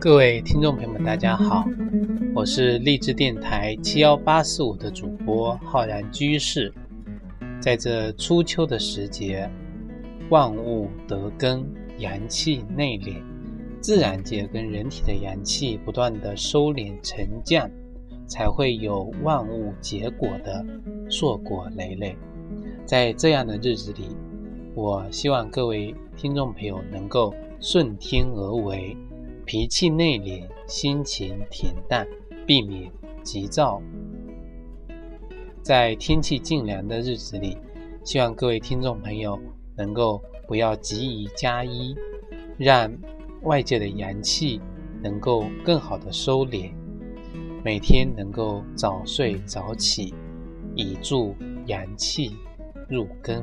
各位听众朋友们，大家好，我是励志电台七幺八四五的主播浩然居士。在这初秋的时节，万物得根，阳气内敛，自然界跟人体的阳气不断的收敛沉降，才会有万物结果的硕果累累。在这样的日子里，我希望各位听众朋友能够顺天而为。脾气内敛，心情恬淡，避免急躁。在天气渐凉的日子里，希望各位听众朋友能够不要急于加衣，让外界的阳气能够更好的收敛。每天能够早睡早起，以助阳气入根。